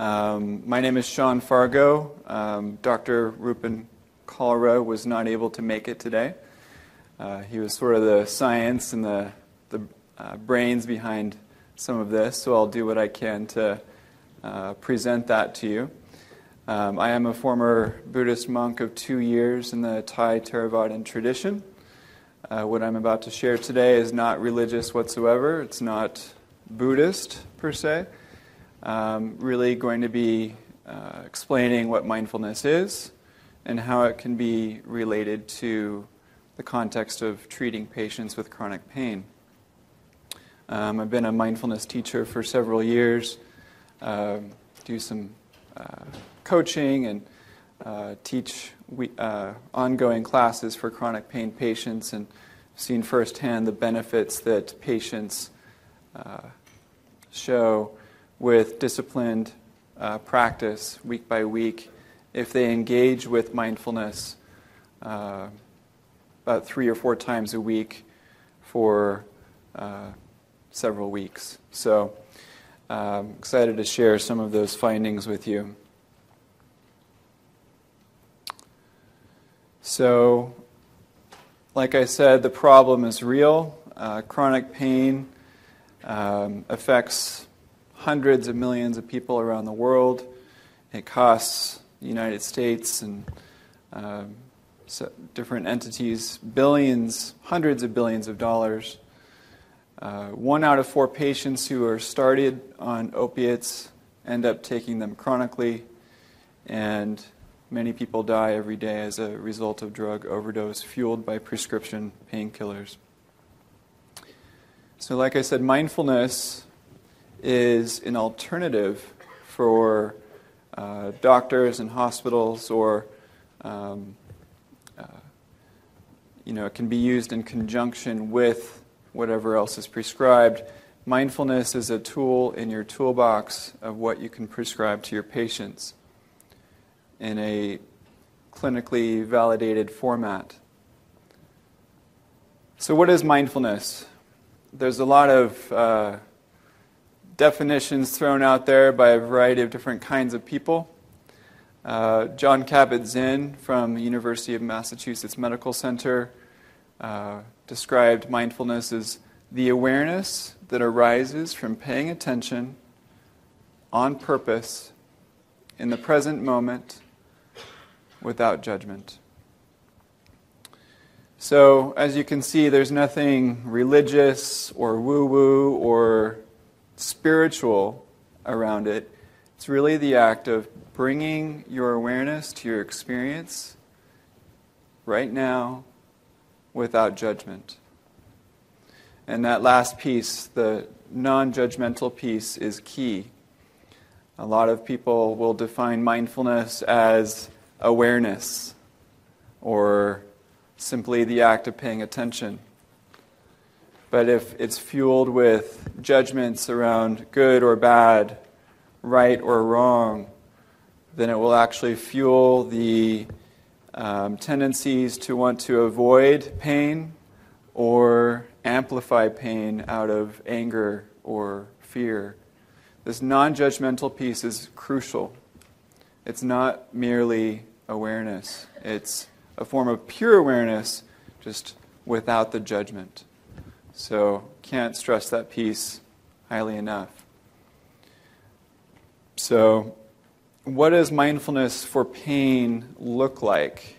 Um, my name is Sean Fargo. Um, Dr. Rupen Kalra was not able to make it today. Uh, he was sort of the science and the, the uh, brains behind some of this, so I'll do what I can to uh, present that to you. Um, I am a former Buddhist monk of two years in the Thai Theravadan tradition. Uh, what I'm about to share today is not religious whatsoever. It's not Buddhist per se. Um, really going to be uh, explaining what mindfulness is and how it can be related to the context of treating patients with chronic pain. Um, I've been a mindfulness teacher for several years, uh, do some uh, coaching and uh, teach we, uh, ongoing classes for chronic pain patients and seen firsthand the benefits that patients uh, show with disciplined uh, practice week by week if they engage with mindfulness uh, about three or four times a week for uh, several weeks. So, I'm excited to share some of those findings with you. So, like I said, the problem is real. Uh, chronic pain um, affects hundreds of millions of people around the world. It costs the United States and um, different entities billions, hundreds of billions of dollars. Uh, one out of four patients who are started on opiates end up taking them chronically, and many people die every day as a result of drug overdose fueled by prescription painkillers. So, like I said, mindfulness is an alternative for uh, doctors and hospitals, or um, uh, you know, it can be used in conjunction with whatever else is prescribed. Mindfulness is a tool in your toolbox of what you can prescribe to your patients in a clinically validated format. So, what is mindfulness? There's a lot of uh, definitions thrown out there by a variety of different kinds of people. Uh, Jon Kabat-Zinn from the University of Massachusetts Medical Center uh, described mindfulness as the awareness that arises from paying attention on purpose in the present moment without judgment. So, as you can see, there's nothing religious or woo woo or spiritual around it. It's really the act of bringing your awareness to your experience right now without judgment. And that last piece, the non judgmental piece, is key. A lot of people will define mindfulness as awareness or simply the act of paying attention. But if it's fueled with judgments around good or bad, right or wrong, then it will actually fuel the um, tendencies to want to avoid pain or amplify pain out of anger or fear. This non judgmental piece is crucial. It's not merely awareness, it's a form of pure awareness, just without the judgment. So, can't stress that piece highly enough. So, what does mindfulness for pain look like?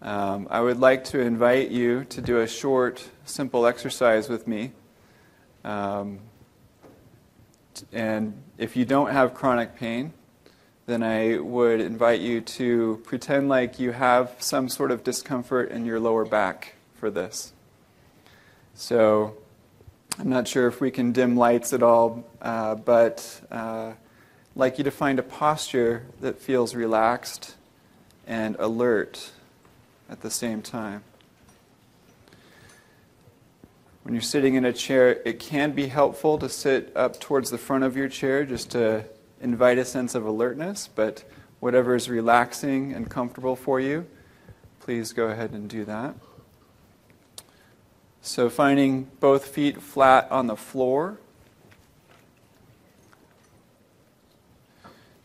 Um, I would like to invite you to do a short, simple exercise with me. Um, and if you don't have chronic pain, then I would invite you to pretend like you have some sort of discomfort in your lower back for this. So I'm not sure if we can dim lights at all, uh, but uh, like you to find a posture that feels relaxed and alert at the same time. When you're sitting in a chair, it can be helpful to sit up towards the front of your chair just to invite a sense of alertness, but whatever is relaxing and comfortable for you, please go ahead and do that. So, finding both feet flat on the floor.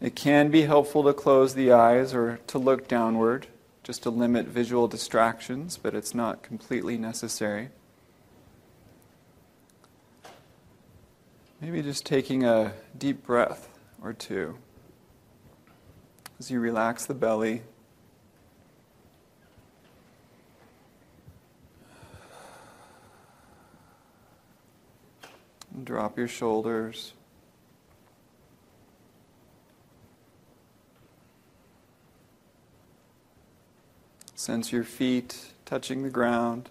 It can be helpful to close the eyes or to look downward just to limit visual distractions, but it's not completely necessary. Maybe just taking a deep breath or two as you relax the belly. And drop your shoulders. Sense your feet touching the ground.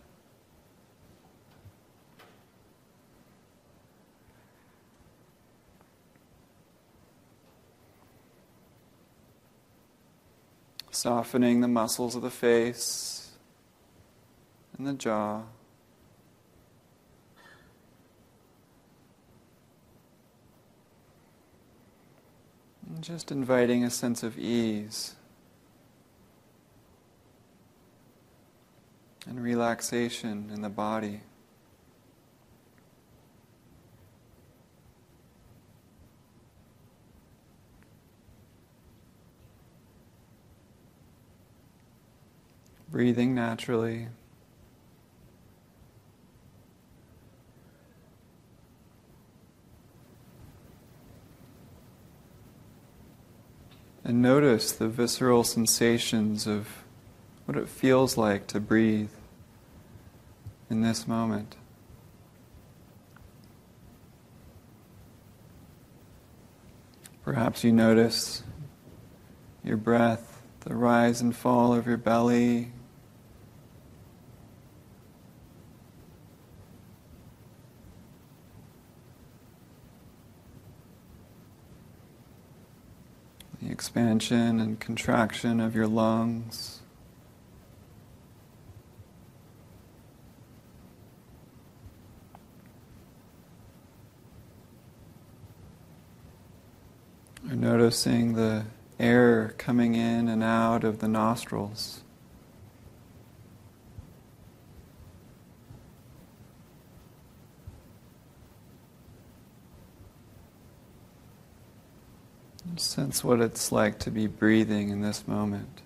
Softening the muscles of the face and the jaw. Just inviting a sense of ease. and relaxation in the body. Breathing naturally. And notice the visceral sensations of what it feels like to breathe in this moment. Perhaps you notice your breath, the rise and fall of your belly. The expansion and contraction of your lungs. noticing the air coming in and out of the nostrils. Sense what it's like to be breathing in this moment.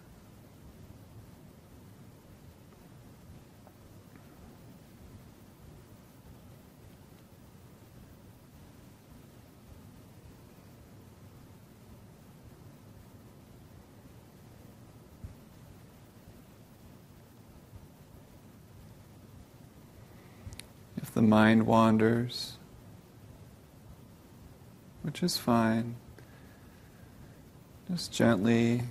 If the mind wanders, which is fine. Just gently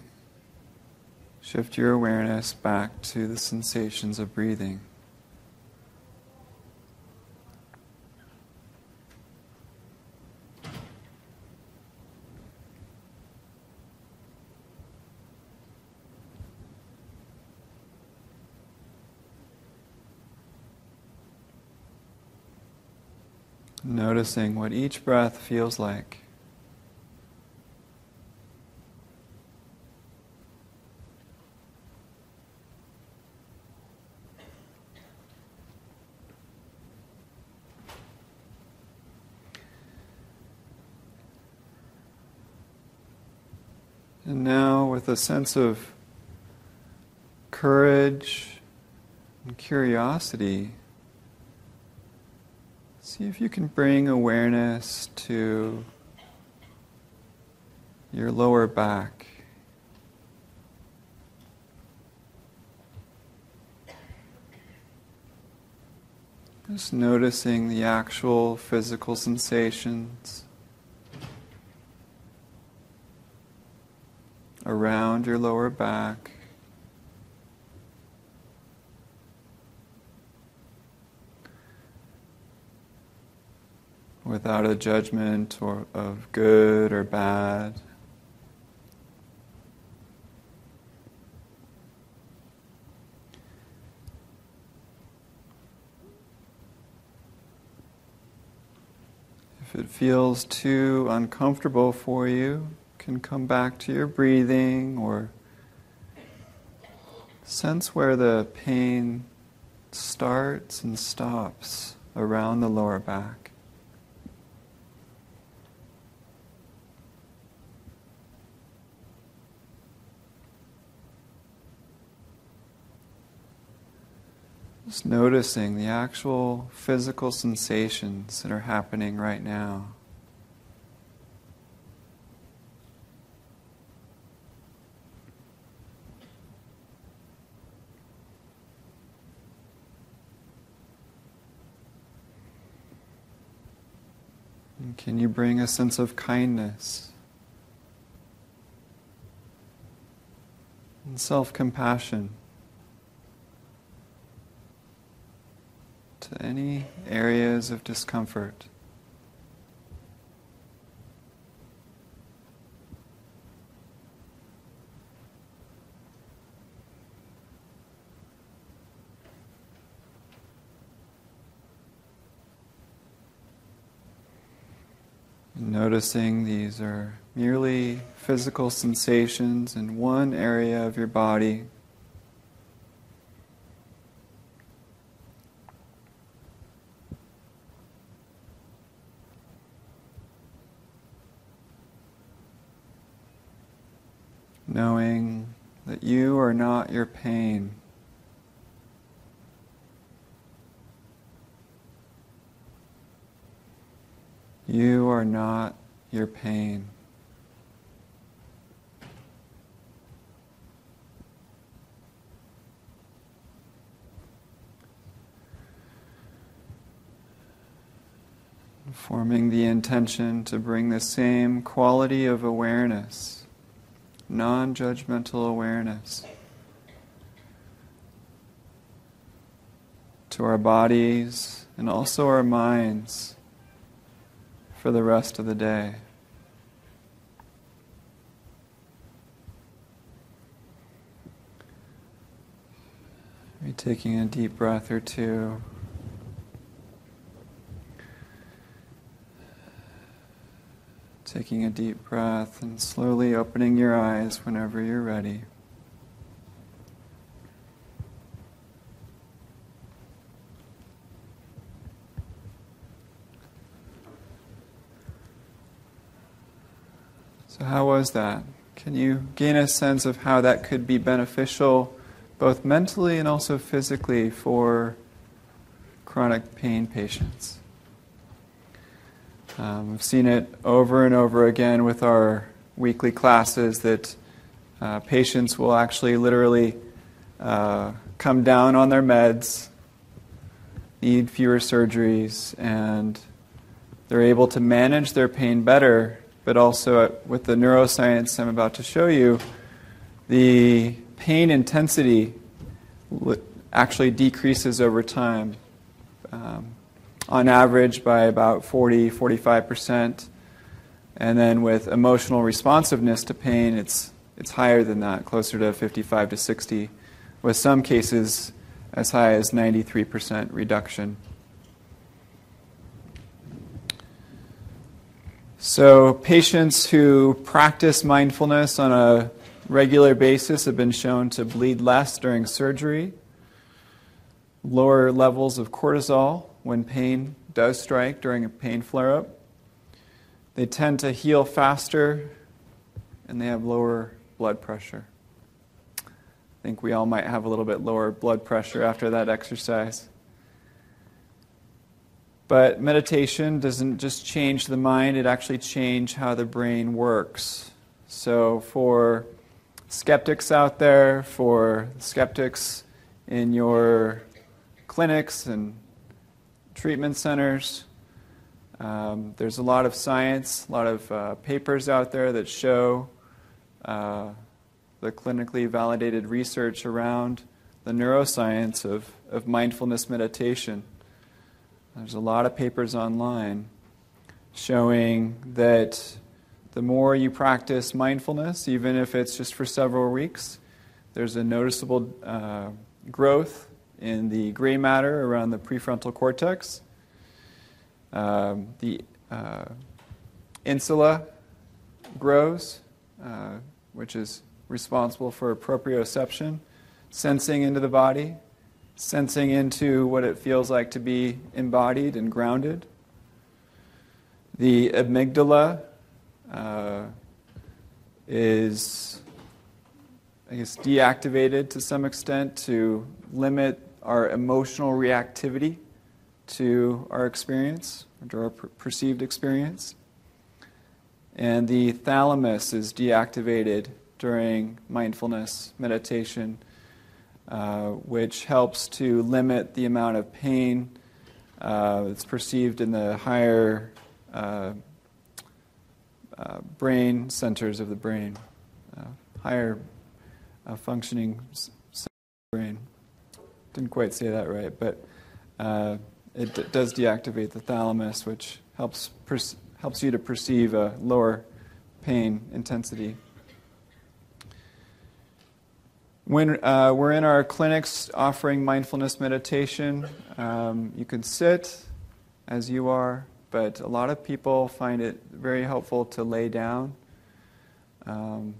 shift your awareness back to the sensations of breathing. Noticing what each breath feels like. And now, a sense of courage and curiosity, See if you can bring awareness to your lower back. Just noticing the actual physical sensations around your lower back. without a judgment or of good or bad. If it feels too uncomfortable for you, can come back to your breathing or sense where the pain starts and stops around the lower back. Just noticing the actual physical sensations that are happening right now. Can you bring a sense of kindness and self compassion? to any areas of discomfort. Noticing these are merely physical sensations in one area of your body. knowing that you are not your pain. You are not your pain. Forming the intention to bring the same quality of awareness non judgmental awareness to our bodies and also our minds for the rest of the day. Maybe taking a deep breath or two. Taking a deep breath and slowly opening your eyes whenever you're ready. So, how was that? Can you gain a sense of how that could be beneficial, both mentally and also physically, for chronic pain patients? Um, we've seen it over and over again with our weekly classes that uh, patients will actually literally uh, come down on their meds, need fewer surgeries, and they're able to manage their pain better. But also, uh, with the neuroscience I'm about to show you, the pain intensity actually decreases over time. Um, on average by about 40, 45%. And then with emotional responsiveness to pain, it's, it's higher than that, closer to 55 to 60, with some cases as high as 93% reduction. So, patients who practice mindfulness on a regular basis have been shown to bleed less during surgery, lower levels of cortisol, when pain does strike during a pain flare up. They tend to heal faster and they have lower blood pressure. I think we all might have a little bit lower blood pressure after that exercise. But meditation doesn't just change the mind, it actually changes how the brain works. So, for skeptics out there, for skeptics in your clinics and treatment centers. Um, there's a lot of science, a lot of uh, papers out there that show uh, the clinically validated research around the neuroscience of, of mindfulness meditation. There's a lot of papers online showing that the more you practice mindfulness, even if it's just for several weeks, there's a noticeable uh, growth in the gray matter around the prefrontal cortex. Um, the uh, insula grows, uh, which is responsible for proprioception, sensing into the body, sensing into what it feels like to be embodied and grounded. The amygdala uh, is, I guess, deactivated to some extent to limit our emotional reactivity to our experience, to our per- perceived experience. And the thalamus is deactivated during mindfulness meditation, uh, which helps to limit the amount of pain uh, that's perceived in the higher uh, uh brain centers of the brain, uh, higher uh, functioning brain. Didn't quite say that right, but it d- does deactivate the thalamus, which helps helps you to perceive a lower pain intensity. When uh, we're in our clinics offering mindfulness meditation, um, you can sit as you are, but a lot of people find it very helpful to lay down. Um,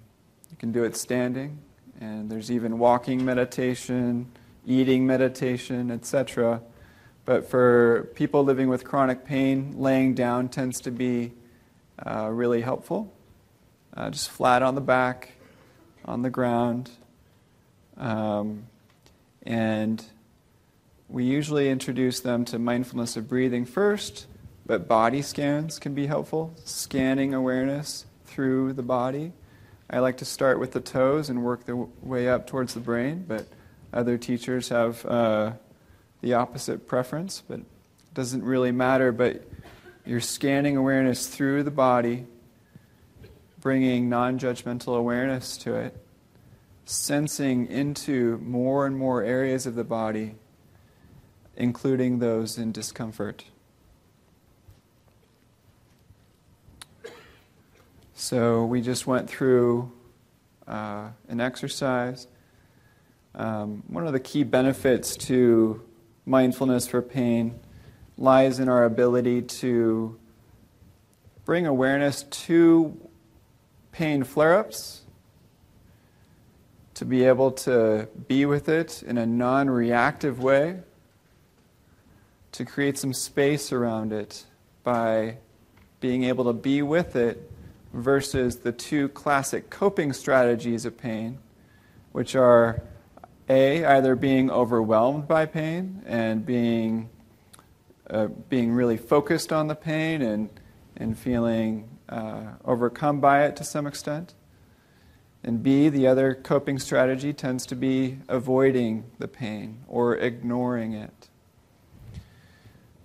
you can do it standing, and there's even walking meditation, eating meditation, etc. But for people living with chronic pain, laying down tends to be uh, really helpful. Uh, just flat on the back, on the ground. Um, and we usually introduce them to mindfulness of breathing first, but body scans can be helpful, scanning awareness through the body. I like to start with the toes and work the way up towards the brain, but other teachers have uh, the opposite preference, but it doesn't really matter. But you're scanning awareness through the body, bringing non judgmental awareness to it, sensing into more and more areas of the body, including those in discomfort. So we just went through uh, an exercise. Um, one of the key benefits to mindfulness for pain lies in our ability to bring awareness to pain flare ups, to be able to be with it in a non reactive way, to create some space around it by being able to be with it versus the two classic coping strategies of pain, which are a, either being overwhelmed by pain and being, uh, being really focused on the pain and, and feeling uh, overcome by it to some extent. And B, the other coping strategy tends to be avoiding the pain or ignoring it.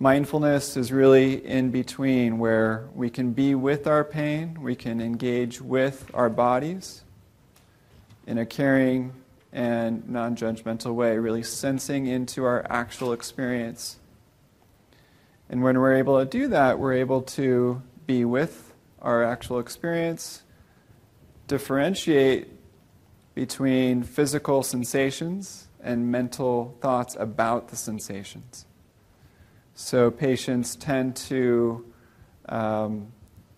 Mindfulness is really in between where we can be with our pain, we can engage with our bodies in a caring, and non judgmental way, really sensing into our actual experience. And when we're able to do that, we're able to be with our actual experience, differentiate between physical sensations and mental thoughts about the sensations. So patients tend to um,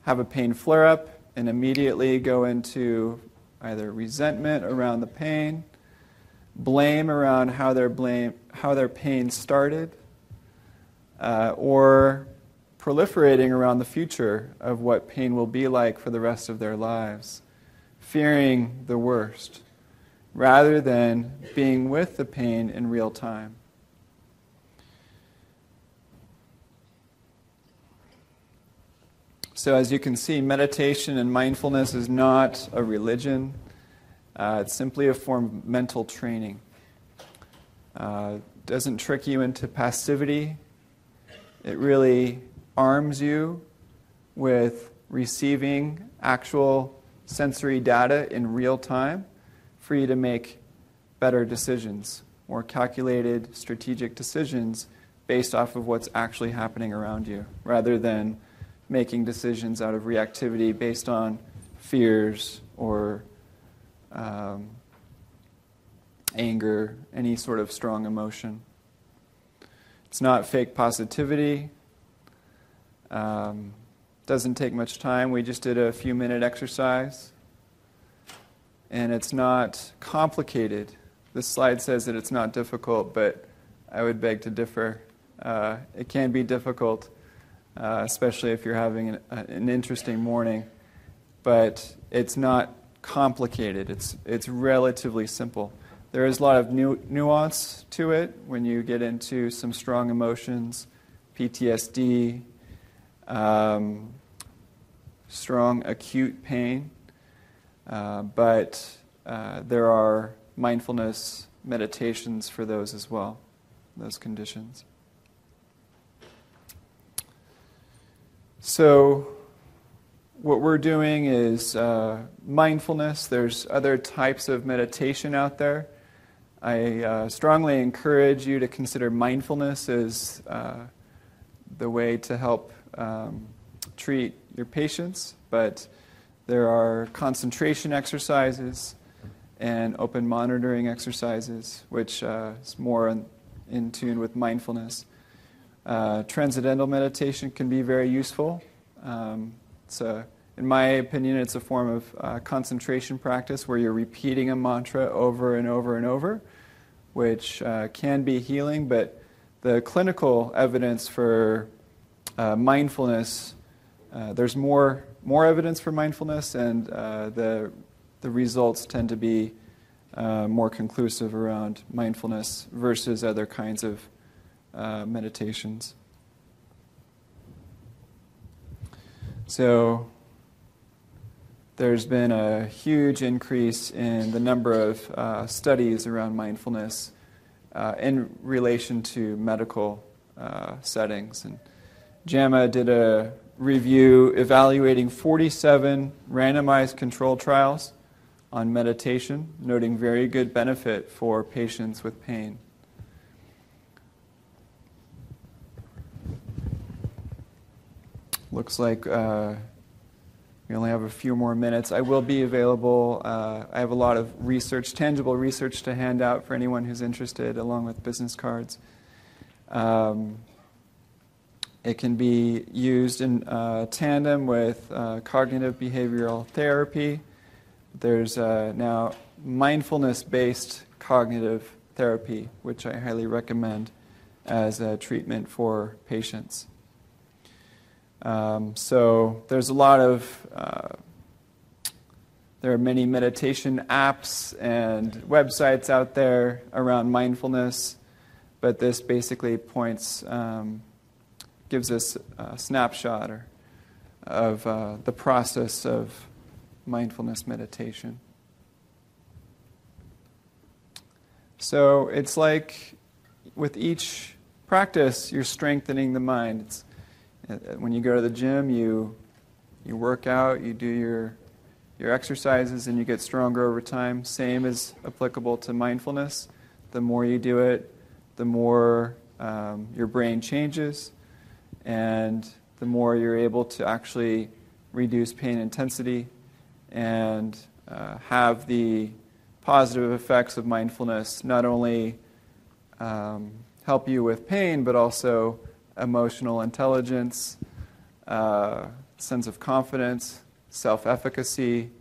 have a pain flare up and immediately go into either resentment around the pain blame around how their, blame, how their pain started, uh, or proliferating around the future of what pain will be like for the rest of their lives, fearing the worst, rather than being with the pain in real time. So, as you can see, meditation and mindfulness is not a religion. Uh, it's simply a form of mental training. Uh, doesn't trick you into passivity. It really arms you with receiving actual sensory data in real time for you to make better decisions, more calculated, strategic decisions based off of what's actually happening around you, rather than making decisions out of reactivity based on fears or um, anger, any sort of strong emotion. It's not fake positivity. Um, doesn't take much time. We just did a few minute exercise. And it's not complicated. This slide says that it's not difficult, but I would beg to differ. Uh, it can be difficult, uh, especially if you're having an, an interesting morning, but it's not complicated. It's, it's relatively simple. there is a lot of nu- nuance to it when you get into some strong emotions, PTSD, um, strong acute pain. Uh, but uh, there are mindfulness meditations for those as well, those conditions. So, what we're doing is uh, mindfulness. There's other types of meditation out there. I uh, strongly encourage you to consider mindfulness as uh, the way to help um, treat your patients, but there are concentration exercises and open monitoring exercises, which uh, is more in, in, tune with mindfulness. Uh, transcendental meditation can be very useful. Um, it's a, in my opinion, it's a form of uh, concentration practice where you're repeating a mantra over and over and over, which uh, can be healing, but the clinical evidence for uh, mindfulness, uh, there's more, more evidence for mindfulness, and uh, the, the results tend to be more conclusive around mindfulness versus other kinds of uh, meditations. So, there's been a huge increase in the number of uh, studies around mindfulness uh, in relation to medical uh, settings. And JAMA did a review evaluating 47 randomized control trials on meditation, noting very good benefit for patients with pain. Looks like uh, we only have a few more minutes. I will be available. Uh, I have a lot of research, tangible research to hand out for anyone who's interested, along with business cards. Um, it can be used in uh, tandem with uh, cognitive behavioral therapy. There's uh, now mindfulness based cognitive therapy, which I highly recommend as a treatment for patients. Um, so there's a lot of, uh, there are many meditation apps and websites out there around mindfulness, but this basically points. Um, gives us a snapshot or, of uh, the process of mindfulness meditation. So it's like with each practice, you're strengthening the mind. It's, when you go to the gym, you, you work out, you do your, your exercises, and you get stronger over time. Same is applicable to mindfulness. The more you do it, the more um, your brain changes, and the more you're able to actually reduce pain intensity and uh, have the positive effects of mindfulness not only um, help you with pain, but also emotional intelligence, uh, sense of confidence, self efficacy,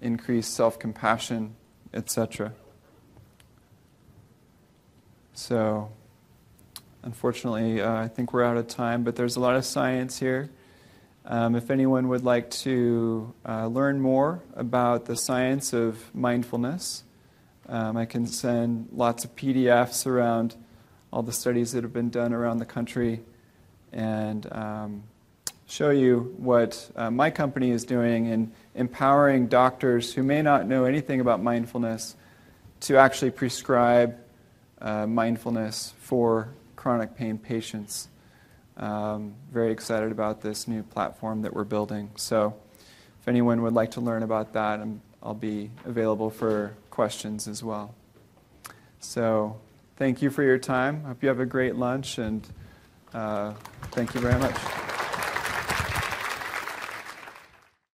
increased self compassion, etc. So, Unfortunately, uh, I think we're out of time, but there's a lot of science here. Um, if anyone would like to uh, learn more about the science of mindfulness, um, I can send lots of PDFs around all the studies that have been done around the country and um, show you what uh, my company is doing in empowering doctors who may not know anything about mindfulness to actually prescribe uh, mindfulness for chronic pain patients. Um, very excited about this new platform that we're building. So, if anyone would like to learn about that, i will be available for questions as well. So, thank you for your time. Hope you have a great lunch, and uh, thank you very much.